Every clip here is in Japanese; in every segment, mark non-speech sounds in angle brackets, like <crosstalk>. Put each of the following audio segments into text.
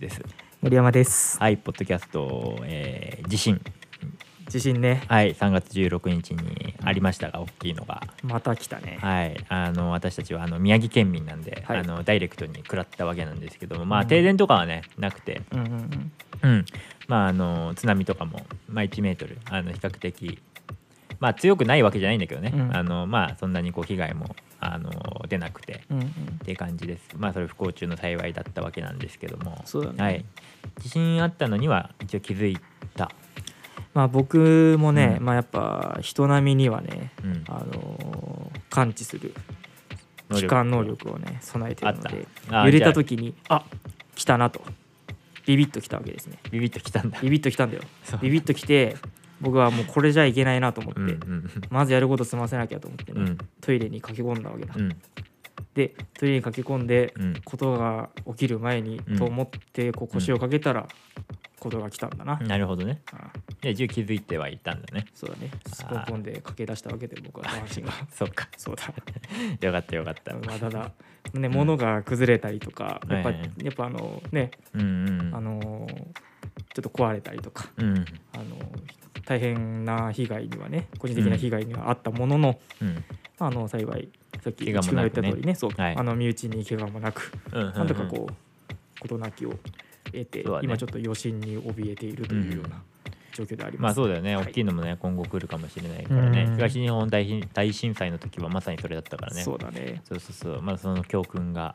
おうちです。森山です。はい、ポッドキャスト、えー地震。地震ね。はい、3月16日にありましたが、大きいのが。また来たね。はい、あの私たちはあの宮城県民なんで、はい。あのダイレクトに食らったわけなんですけども、まあうん停電とかはねなくて、うんうんうん。うん、まああの津波とかもまあ1メートルあの比較的まあ強くないわけじゃないんだけどね、うんあのまあそんなにこう被害もあの出なくて。うんうんっていう感じです。まあそれ不幸中の幸いだったわけなんですけども、そうだねはい。地震あったのには一応気づいた。まあ僕もね、うんまあやっぱ人並みにはねうん。あのー感知する能力機関能力をね備えてるのであ揺れた時にあ来たなとビビッと来たわけですねあビビッときたんだ。ビビッと来たんだよビビッと来て僕はもうこれじゃいけないなと思って、うんうんまずやること済ませなきゃと思ってね、うん。トイレに駆け込んだわけだ、うん。でトイレに駆け込んでうん。ことが起きる前にうん。と思ってこう腰をかけたらことが来たんだな、うん。なるほどね。ああで一応気づいてはいたんだね。そうだね。スポンポンで駆け出したわけで僕は下半身が。<laughs> そうか。そうだ。<laughs> よかったよかった。まあただね物が崩れたりとかやっぱやっぱあのねうんうん。あのちょっと壊れたりとかうん。あの大変な被害にはね個人的な被害にはあったものの、うん。あの幸いさっき言った通りねそう、はい。あの身内に怪我もなく、うんうん。なんとかこう事なきを得て、ね。今ちょっと余震に怯えているというような状況であります。まあそうだよね、はい。大きいのもね今後来るかもしれないからね。うん。東日本大震大震災の時はまさにそれだったからね。そうだね。そうそうそう、まあ、その教訓が、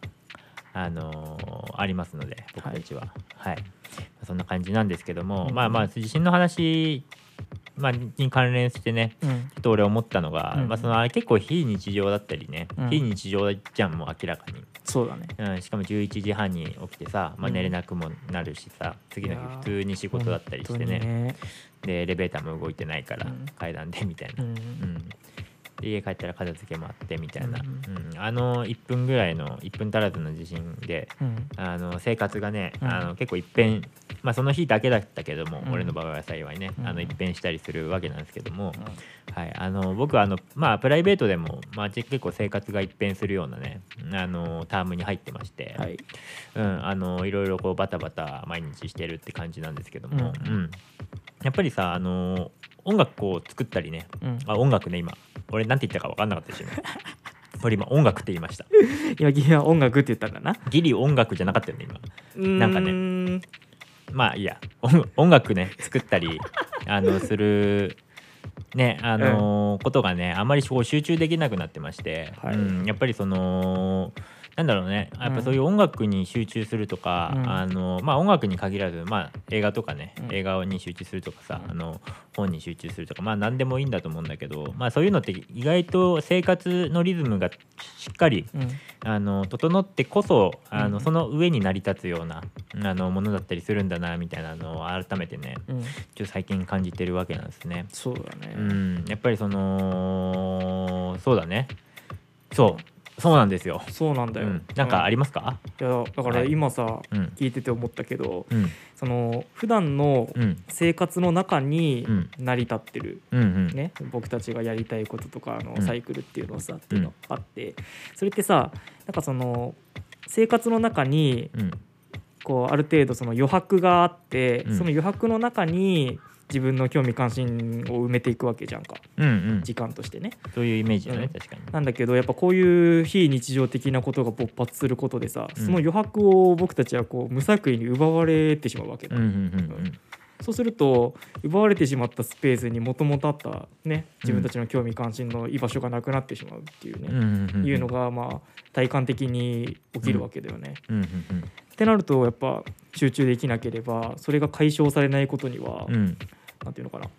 あのーありますので、僕たちは。はい。そんな感じなんですけども、うん。まあまあ、地震の話、まあ、に関連してね、うん。ちょっと俺思ったのが、うん。まあ、そのあれ結構非日常だったりね、うん。非日常じゃん、もう明らかに。そうだね。うん、しかも11時半に起きてさ、まあ、うん。寝れなくもなるしさ、次の日普通に仕事だったりしてね。ね。でエレベーターも動いてないから、うん。階段でみたいな、うん。うん、で家帰ったら片付けもあってみたいな、ううん。あの1分ぐらいの1分足らずの地震でうん。あの生活がね、うん。あの結構一変まあその日だけだったけども、うん。俺の場合は幸いね、うん。あの一変したりするわけなんですけども、はい、あの僕はあのまあプライベートでも、まあ、結構生活が一変するようなねあのタームに入ってまして、はい。うん、あのいろいろこうバタバタ毎日してるって感じなんですけども、ううん。やっぱりさあの音楽を作ったりねうん、あ音楽ね今。俺なんて言ったか分かんなかったし今。<laughs> 俺今音楽って言いました。今君は音楽って言ったんだな。ギリ音楽じゃなかったよね今。なんかねね。まあいいや音音楽ね作ったり <laughs> あのするねあのことがねあまりこう集中できなくなってまして、はい。うん、やっぱりそのなんだろうね。やっぱそういう音楽に集中するとか、うん。あのまあ音楽に限らず、まあ、映画とかね、うん。映画に集中するとかさ、うん。あの本に集中するとかまあ何でもいいんだと思うんだけど、まあ、そういうのって意外と生活のリズムがしっかりうん。あの整ってこそあの、うん。その上に成り立つようなあのものだったりするんだなみたいなのを改めてねうん、ちょっと最近感じてるわけなんですね。そうだね。うん、やっぱりそのそうだね。そうそうなんですよ。そうなんだよ。うん、なんかありまますか？いやだからはい。今さ、うん。聞いてて思ったけど、うん。その普段のうん。生活の中にうん。成り立ってる、うんうん。ね、僕たちがやりたいこととかあのうん。サイクルっていうのをさ、っていうのがあってそれってさなんかその生活の中にうん。こうある程度その余白があって、うん。その余白の中に自分の興味関心を埋めていくわけじゃんか。うんうん。時間としてね。そういうイメージだね、うん。確かに。なんだけどやっぱこういう非日常的なことが勃発することでさ、うん。その余白を僕たちはこう無作為に奪われてしまうわけだ、うんうんうんそうすると奪われてしまったスペースにもともとあったね自分たちの興味関心の居場所がなくなってしまうっていうね、うんいうのがまあ体感的に起きるわけだよね。うんうんってなるとやっぱ集中できなければそれが解消されないことには、うん。うんなんていうのかな。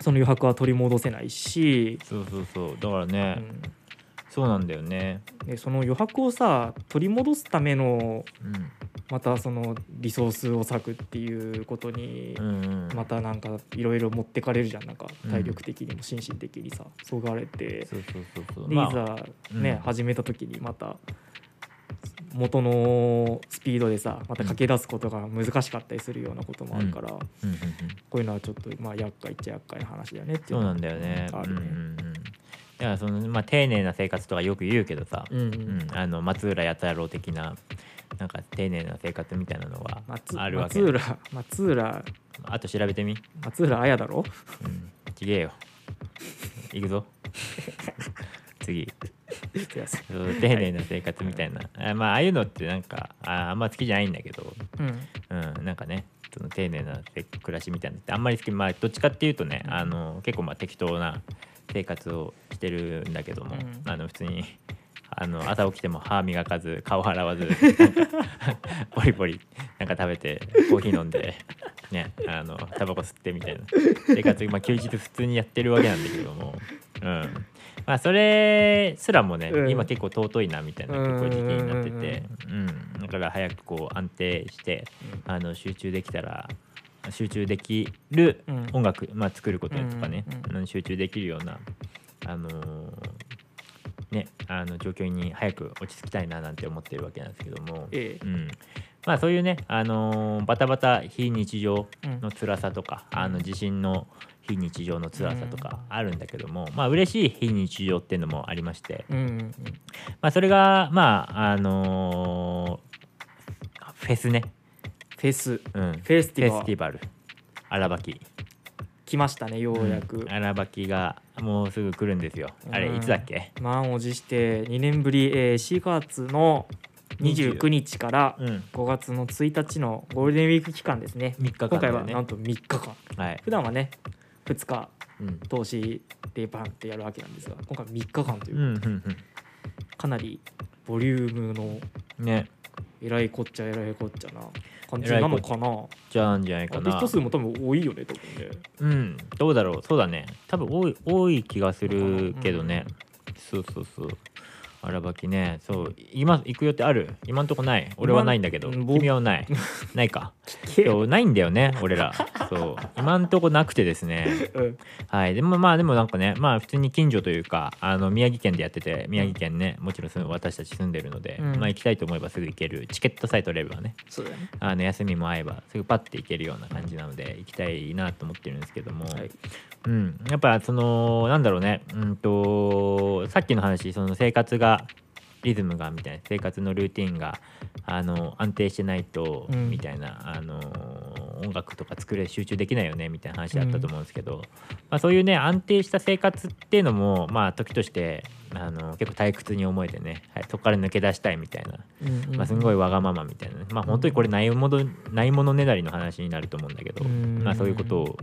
その余白は取り戻せないし、そうそうそう。だからうね、ん。そうなんだよね。でその余白をさ取り戻すためのうんまたそのリソースを割くっていうことにまたなんかいろいろ持ってかれるじゃん。なんかうん。体力的にも心身的にさそがれて、いざね、うん。始めた時にまた元のスピードでさまた駆け出すことが難しかったりするようなこともあるから、こういうのはちょっとまあ厄介っちゃ厄介な話だよねっていそううのはなんだよね。あるね。うんうんうん。だからそのまあ丁寧な生活とかよく言うけどさ、うんうん。うん。あの松浦弥太郎的ななんか丁寧な生活みたいなのが松あるわけ。松浦松浦あと調べてみ。松浦綾だろ？うん。ちげえよ。行くぞ。<laughs> 次。丁寧な生活みたいな、あまあああいうのってなんかああんま好きじゃないんだけど。うん。うんなんかねその丁寧なせ暮らしみたいなのってあんまり好き。まあどっちかっていうとねあの結構まあ適当な生活をしてるんだけども、うん。あの普通にあの朝起きても歯磨かず顔洗わずポリポリなんか食べてコーヒー飲んでねあのタバコ吸ってみたいな。生活、まあ、休日普通にやってるわけなんだけども、うん。まあ、それすらもね、うん。今結構尊いなみたいな結構時期になってうんうんて、うん、だから早くこう安定してあの集中できたら集中できるうん。音楽、まあ、作ることとかね、うん。うん集中できるような、あのーね、あの状況に早く落ち着きたいななんて思ってるわけなんですけども、ええ。うん。まあ、そういうね、あのーバタバタ非日常うん。の辛さとか、うん。あの地震の非日常の辛さとかあるんだけども、まあ嬉しい非日常っていうのもありまして、うんうんまあ、それがまああのーフェスね、フェス。うん、フェスティバル。フェスティバル。荒ばき。来ましたねようやく、うん。荒ばきがもうすぐ来るんですよ。あれうんいつだっけ？満を持して2年ぶり、えー4月の29日からうん。5月の1日のゴールデンウィーク期間ですね。3日間今回はなんと3日間。はい、普段はね2日うん。投資でバンってやるわけなんですが今回3日間といううんうんかなりボリュームのうんねえらいこっちゃえらいこっちゃな。感じなのかな。じゃあんじゃないアかな。ーティスト数も多分多いよね多分ね。うんどうだろう。そうだね。多分多い多い気がするけどね、そうそうそう荒ばきね。そう今行く予定ある？今んとこない。俺はないんだけど。君はない。<laughs> ないか。そうないんだよね俺ら。そう。今んとこなくてですね。うん。はい、でもまあでもなんかねまあ普通に近所というかあの宮城県でやってて宮城県ねもちろん私たち住んでるので、うん。まあ行きたいと思えばすぐ行ける。チケットさえ取れればね。そうだよね。あの休みも合えばすぐパッて行けるような感じなので行きたいなと思ってるんですけども、はい。うん、やっぱそのなんだろうね。うんとさっきの話その生活がリズムがみたいな生活のルーティンがあの安定してないと、うん。みたいなあの音楽とか作れ集中できないよねみたいな話あったと思うんですけど、まあ、そういうね安定した生活っていうのもまあ時としてあの結構退屈に思えてね、はい、そこから抜け出したいみたいな、うんうん。まあ、すんごいわがままみたいなね。まあ本当にこれないものないものねだりの話になると思うんだけど、うん。まあ、そういうこと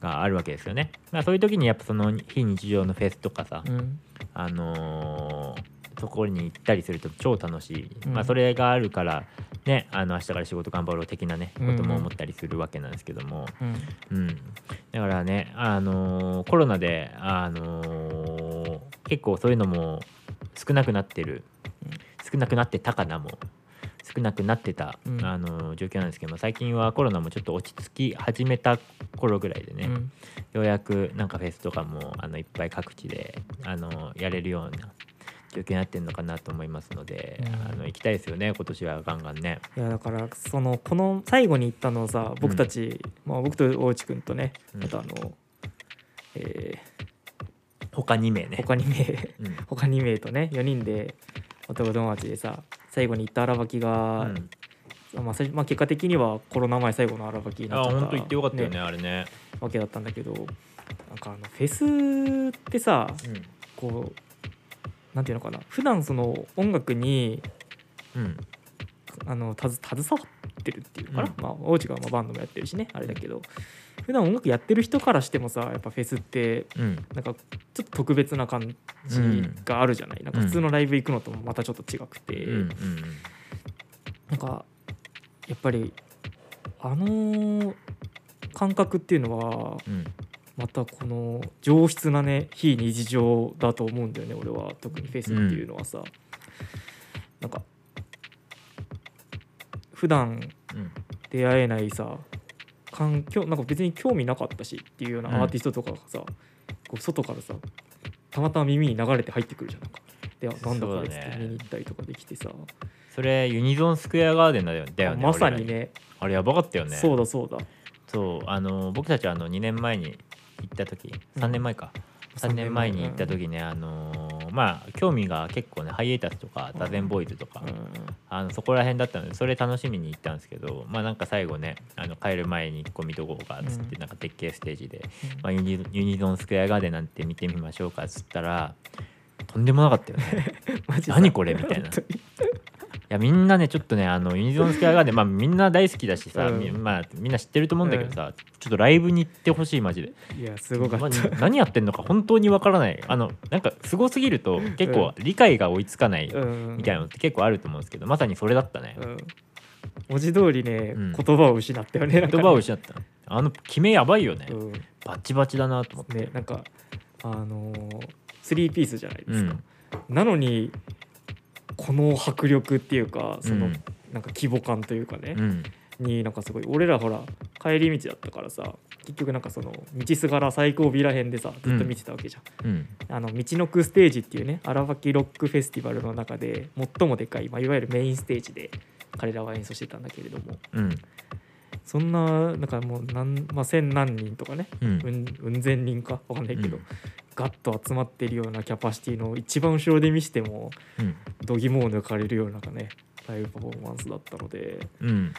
があるわけですよね。まあ、そういう時にやっぱその非日常のフェスとかさ、うんあのーそこに行ったりすると超楽しい、うん。まあ、それがあるからねあの明日から仕事頑張ろう的なねうん。ことも思ったりするわけなんですけども、うん。うん、だからね、あのーコロナで、あのー結構そういうのも少なくなってる、少なくなってたかなも。少なくなってた、うん。あのー状況なんですけども最近はコロナもちょっと落ち着き始めた頃ぐらいでね、うん。ようやくなんかフェスとかもあのいっぱい各地であのやれるような状況になってるのかなと思いますので、うん。あの行きたいですよね今年はガンガンね。いやだからそのこの最後に行ったのをさ僕たち、まあ、僕と大内くんとねうん。あとあの、え他2名ね。ー他2名。うん。<laughs> 他2名とね4人で男友達でさ最後に行った荒ばきが、まあ最まあ、結果的にはコロナ前最後の荒ばきになっちゃったあ本当行ってよかったよねあれね。わけだったんだけどなんかあのフェスってさうん。こうなんていうのかな。普段その音楽にうん。あのたず携わってるっていうのかな、うん。まあ大内がまあバンドもやってるしねあれだけど。普段音楽やってる人からしてもさやっぱフェスってうん。なんかちょっと特別な感じがあるじゃない、なんか普通のライブ行くのともまたちょっと違くて、うん。なんかやっぱりあの感覚っていうのはうんまたこの上質なね非日常だと思うんだよね俺は。特にフェスっていうのはさ、なんか普段うん。出会えないさ環境なんか別に興味なかったしっていうよううん。なアーティストとかがさ、こう外からさたまたま耳に流れて入ってくるじゃん。なんか。であなんだこれって見に行ったりとかできてさ、それユニゾンスクエアガーデンだよねまさにね。あれやばかったよね。そうだそうだ。そうあの僕たちはあの2年前に行った時3年前か、3年前に行った時ね、あのーまあ興味が結構ねハイエータスとかザゼンボーイズとか、うん。あのそこら辺だったのでそれ楽しみに行ったんですけどまあなんか最後ねあの帰る前に1個見とこうかっつって、うん。なんか鉄形ステージで、まあ、ユニユニゾンスクエアガーデンなんて見てみましょうかっつったらとんでもなかったよね。<laughs> 何これみたいなやみんなねちょっとねあのユニゾンスクエアガーデンまあみんな大好きだしさ、うん。みまあ、みんな知ってると思うんだけどさ、ちょっとライブに行ってほしいマジで。いやすごかった。ま何やってんのか本当にわからない。あのなんかすごすぎると結構理解が追いつかないうんみたいなのって結構あると思うんですけどまさにそれだったね、うん。文字通りね、うん。言葉を失ったよねなんかね。言葉を失った。あの決めやばいよね、うん。バチバチだなと思って、ねなんかあのースリーピースじゃないですか、うん。なのにこの迫力っていうかその、うん。なんか規模感というかねう、ん。になんかすごい俺らほら帰り道だったからさ結局なんかその道すがら最高ビラ編でさずっと見てたわけじゃん、うん。あの道のくステージっていうね荒脇ロックフェスティバルの中で最もでかい、まあ、いわゆるメインステージで彼らは演奏してたんだけれども。うん。そんななんかもう何、まあ、千何人とかねうん。うんうん千人かわかんないけど、うんガッと集まってるようなキャパシティの一番後ろで見せてもうん。度肝を抜かれるようなねライブパフォーマンスだったので。うん。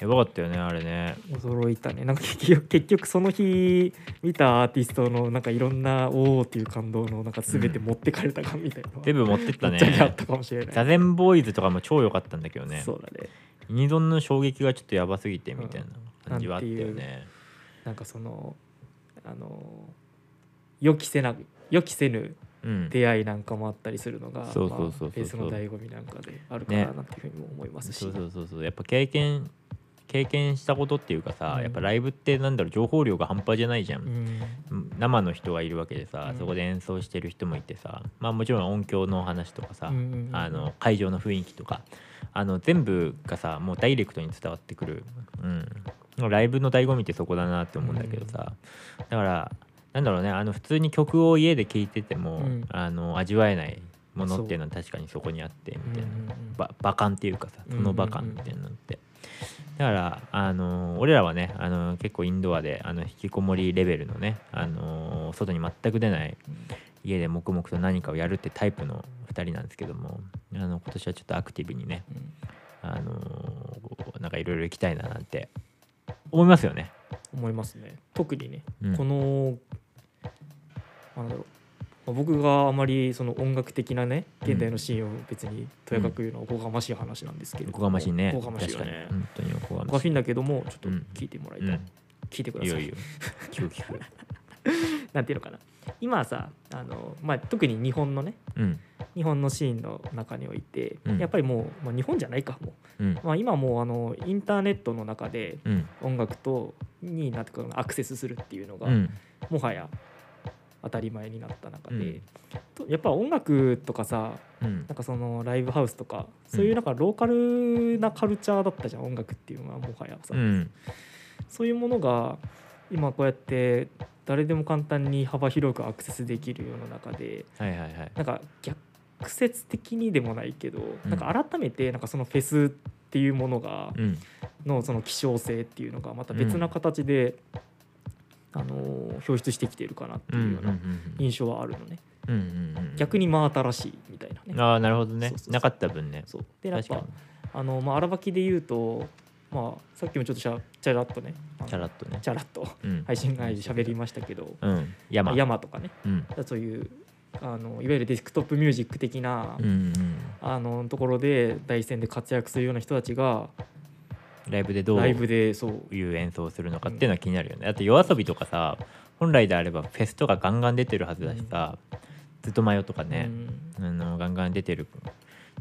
やばかったよねあれね。驚いたね。なんか結局その日見たアーティストのなんかいろんなおおっていう感動のなんか全て持ってかれたかみたいなのは全部持ってったぶっちゃけあっねたかもしれない。ザゼンボーイズとかも超良かったんだけどね。そうだね。ユニゾンの衝撃がちょっとやばすぎてみたいな感じはあったよなんてねなんかそのあの予期せな予期せぬうん。出会いなんかもあったりするのがベースの醍醐味なんかであるかななんていうふうにも思いますし、そうそうそうそう。やっぱ経験経験したことっていうかさ、うん。やっぱライブってなんだろう情報量が半端じゃないじゃん、うん。生の人がいるわけでさ、うん。そこで演奏してる人もいてさまあもちろん音響の話とかさ、あの会場の雰囲気とかあの全部がさもうダイレクトに伝わってくる、うん、ライブの醍醐味ってそこだなって思うんだけどさ、だからなんだろうね。あの普通に曲を家で聴いてても、うん。あの味わえないものっていうのは確かにそこにあってみたいな、うんうんうん。ば馬感っていうかさその馬感みたいなのって、だからあの俺らはねあの結構インドアであの引きこもりレベルのねあの外に全く出ない家で黙々と何かをやるってタイプの2人なんですけどもあの今年はちょっとアクティブにねうん。あのなんかいろいろ行きたいななんて思いますよね。思いますね。特にね、うん。このなんだろう。まあ僕があまりその音楽的なね現代のシーンを別にとやかく言うのはおこがましい話なんですけれどおこがましいね。おこがましいよね。本当におこがおかましい。しいんだけどもちょっとうん聞いてもらいたい、うん。聞いてください。いよ聞く聞くなんていうのかな。今さあの、まあ、特に日本のねうん。日本のシーンの中において、うん。やっぱりもう、まあ、日本じゃないかもう。ん。う、まあ、今もうあのインターネットの中でうん。音楽とになってくるアクセスするっていうのが、うん。もはや当たり前になった中で、うん。とやっぱ音楽とかさうん。なんかそのライブハウスとかそういうなんかローカルなカルチャーだったじゃん音楽っていうのはもはやさ、うん。そういうものが今こうやって誰でも簡単に幅広くアクセスできるような中ではいはいはい。なんか逆説的にでもないけど、うん。なんか改めてなんかそのフェスっていうものが、うん。のその希少性っていうのがまた別な形で、あのー表出してきているかなっていうような印象はあるのね、うんうんうん逆に真新しいみたいなね。ああなるほどね。なかった分ね。そう。でやっぱあの、まあ、荒履きで言うと、まあ、さっきもちょっとしゃチャラッとね。チャラッとね。チャラッと。うん。配信外で喋りましたけど、うん。山。山とかね。うん。そういうあのいわゆるデスクトップミュージック的な、うんうんあのところで第一線で活躍するような人たちがライブでどうライブでそう。いう演奏をするのかっていうのは気になるよね。だって夜遊びとかさ本来であればフェスとかガンガン出てるはずだしさ、ずっとマヨとかね、あのガンガン出てる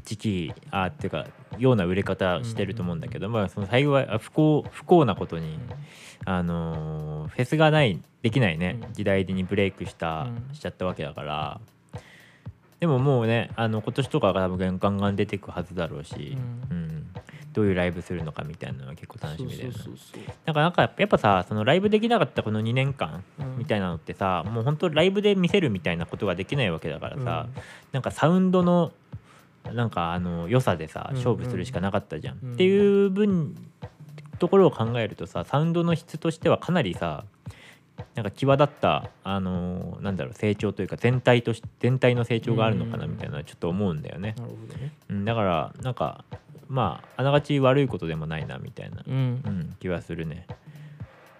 時期あっていうかような売れ方してると思うんだけど、まあその幸いあ不幸不幸なことに、あのーフェスがないできないね、うん。時代にブレイクした、うん。しちゃったわけだから。でももうねあの今年とかが多分ガンガン出てくはずだろうし、ううんどういうライブするのかみたいなのは結構楽しみだよね。そうそうそうなんかやっぱさそのライブできなかったこの2年間みたいなのってさ、もう本当ライブで見せるみたいなことができないわけだからさ、うん。なんかサウンドのなんかあの良さでさうん勝負するしかなかったじゃん、うんっていう分ところを考えるとさサウンドの質としてはかなりさなんか際立ったあのーなんだろう成長というか全体とし全体の成長があるのかなうんみたいなちょっと思うんだよね、なるほどね。うん、だからなんかまああながち悪いことでもないなみたいな、うん。うん、気はするね。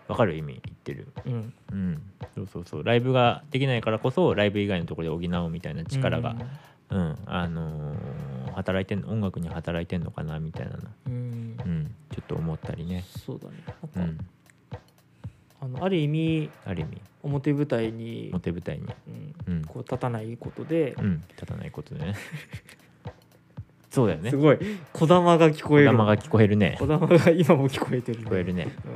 わかる意味言ってる。うん。うん。そうそうそう。ライブができないからこそライブ以外のところで補おうみたいな力が、うん。あのー働いてん音楽に働いてんのかなみたいなの、うん、うん。うん、ちょっと思ったりね、そうだね。ん。あのある意味ある意味。表舞台に、表舞台に、うん、うん。こう立たないことで、うん、立たないことでね <laughs> そうだよね。すごい。こだまが聞こえる。小玉が聞こえるね。こだまが今も聞こえてる、聞こえるね。うん。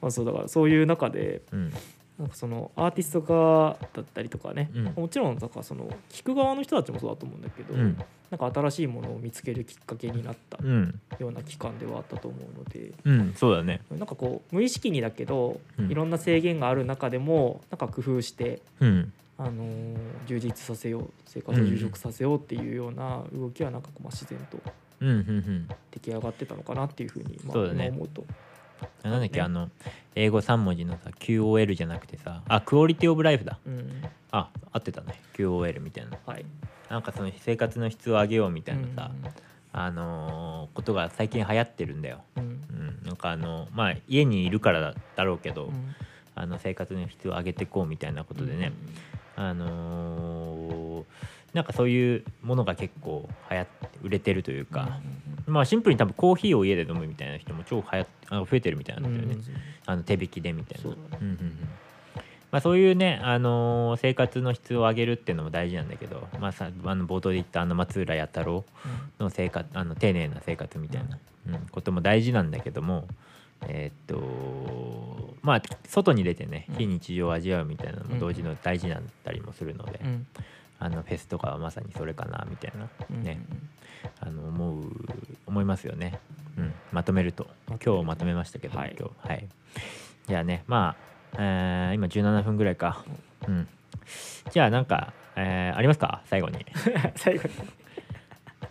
まあ、そうだからそういう中でうん。なんかそのアーティスト側だったりとかね、うん。もちろんだからその聞く側の人たちもそうだと思うんだけど、うん。なんか新しいものを見つけるきっかけになったうん。ような期間ではあったと思うので、うんそうだね。なんかこう無意識にだけど、うん。いろんな制限がある中でもなんか工夫して、うんあのー充実させよう生活を充実させようっていうような動きはなんかこうまあ自然と出来上がってたのかなっていうふうに、まあ、そうだね。今思うと。なんだっけ、ねあの英語3文字のさ QOL じゃなくてさあクオリティオブライフだ。うん。あ合ってたね。QOL みたいな。はい、なんかその生活の質を上げようみたいなさ、うあのーことが最近流行ってるんだよ、んうん。うん、なんかあのまあ家にいるからだだろうけど、うん。あの生活の質を上げていこうみたいなことでね、あのーなんかそういうものが結構流行って売れてるというか、まあシンプルに多分コーヒーを家で飲むみたいな人も超流行っあの増えてるみたいなんだよね、あの手引きでみたいな。そううんうんうん。まあ、そういうね、あのー生活の質を上げるっていうのも大事なんだけど、まあ、さあの冒頭で言ったあの松浦弥太郎の生活あの丁寧な生活みたいな、うんことも大事なんだけどもえーっとまあ外に出てねうん。非日常を味わうみたいなのも同時の大事だったりもするので、うん。あのフェスとかはまさにそれかなみたいなうんねあの思う思いますよね、うん、まとめると。今日まとめましたけど、はい。今日。はい。じゃあねまあ、えー今17分ぐらいか。うん。じゃあなんか、えーありますか？最後に。<laughs> 最後に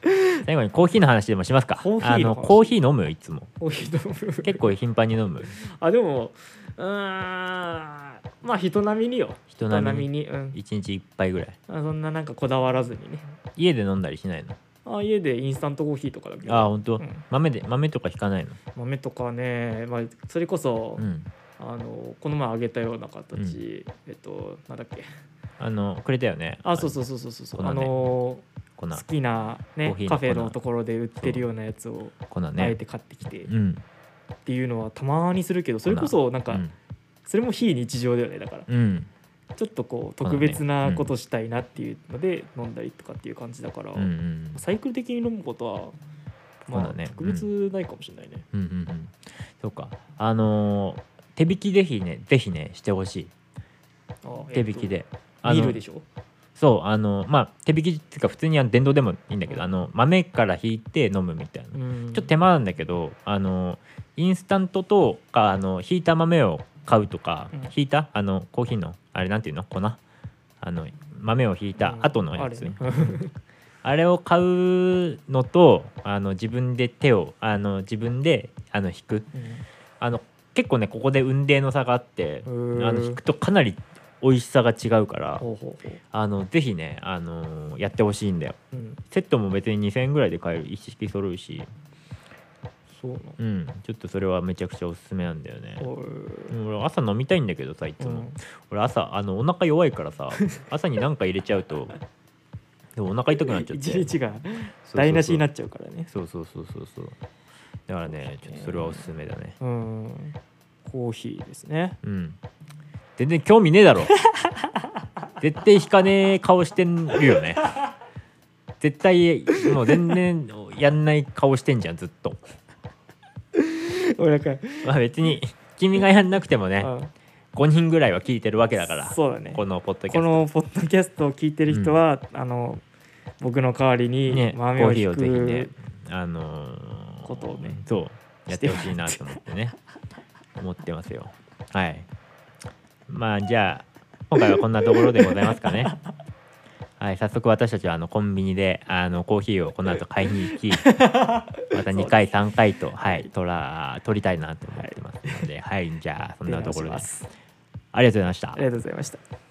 <laughs> 最後にコーヒーの話でもしますか？コーヒーあのコーヒー飲む？いつも。コーヒー飲む。結構頻繁に飲む。<laughs> あでもうーんまあ人並みによ。人並みに？にうん。1日1杯ぐらい？あそんななんかこだわらずにね。家で飲んだりしないの？あ家でインスタントコーヒーとかだけどあ本当、うん。豆で豆とか引かないの？豆とかね、まあ、それこそ、うん。あのこの前あげたような形、えっとなんだっけ。あのくれたよね？あそうそうそうそうそう。そう、あの粉好きな、ねカフェの粉ところで売ってるようなやつをあえて買ってきて、っうん。ていうのはたまにするけどそれこそなんか、うん。それも非日常だよねだから。うん。ちょっとこう特別なことしたいなっていうので飲んだりとかっていう感じだから、うんうんサイクル的に飲むことはまあ、ね。特別ないかもしれないね、うん。うんうんそうか。あのー手引きぜひねぜひねしてほしい。あ手引きで、えっあのとミルでしょ？そうあのまあ手引きっていうか普通にあの電動でもいいんだけど、あの豆から引いて飲むみたいな、うん。ちょっと手間なんだけどあのインスタントとかあの引いた豆を買うとか、うん。引いた？あのコーヒーのあれなんていうの？粉？あの豆を引いた後のやつ、うん <laughs> あれあれねを買うのとあの自分で手をあの自分であの引く。あの結構ねここで運命の差があってうんあの引くとかなり美味しさが違うからあのぜひね、あのやってほしいんだよ。うん。セットも別に2000円ぐらいで買える一式揃うし。そううん。ちょっとそれはめちゃくちゃおすすめなんだよね。俺朝飲みたいんだけどさいつも、うん。俺朝あのお腹弱いからさ <laughs> 朝に何か入れちゃうとでもお腹痛くなっちゃって。一日が台無しになっちゃうからね。そうそうそうそうそう。だからねちょっとそれはおすすめだね。うん。コーヒーですね。うん全然興味ねえだろ。絶対引かねえ顔してるよね。絶対もう全然やんない顔してんじゃんずっと。俺なんかまあ別に君がやんなくてもねうん。5人ぐらいは聞いてるわけだからそうだね。このポッドキャスト。このポッドキャストを聞いてる人は、あの僕の代わりにね、コ豆を引ーヒーをぜひねく、あのーことをねそうやってほしいなと思ってね。思ってますよ。はいまあじゃあ今回はこんなところでございますかね。<laughs> はい早速私たちはあのコンビニであのコーヒーをこの後買いに行き <laughs> また2回3回とはい取ら取りたいなと思ってますのではいじゃあそんなところです。ありがとうございました。ありがとうございました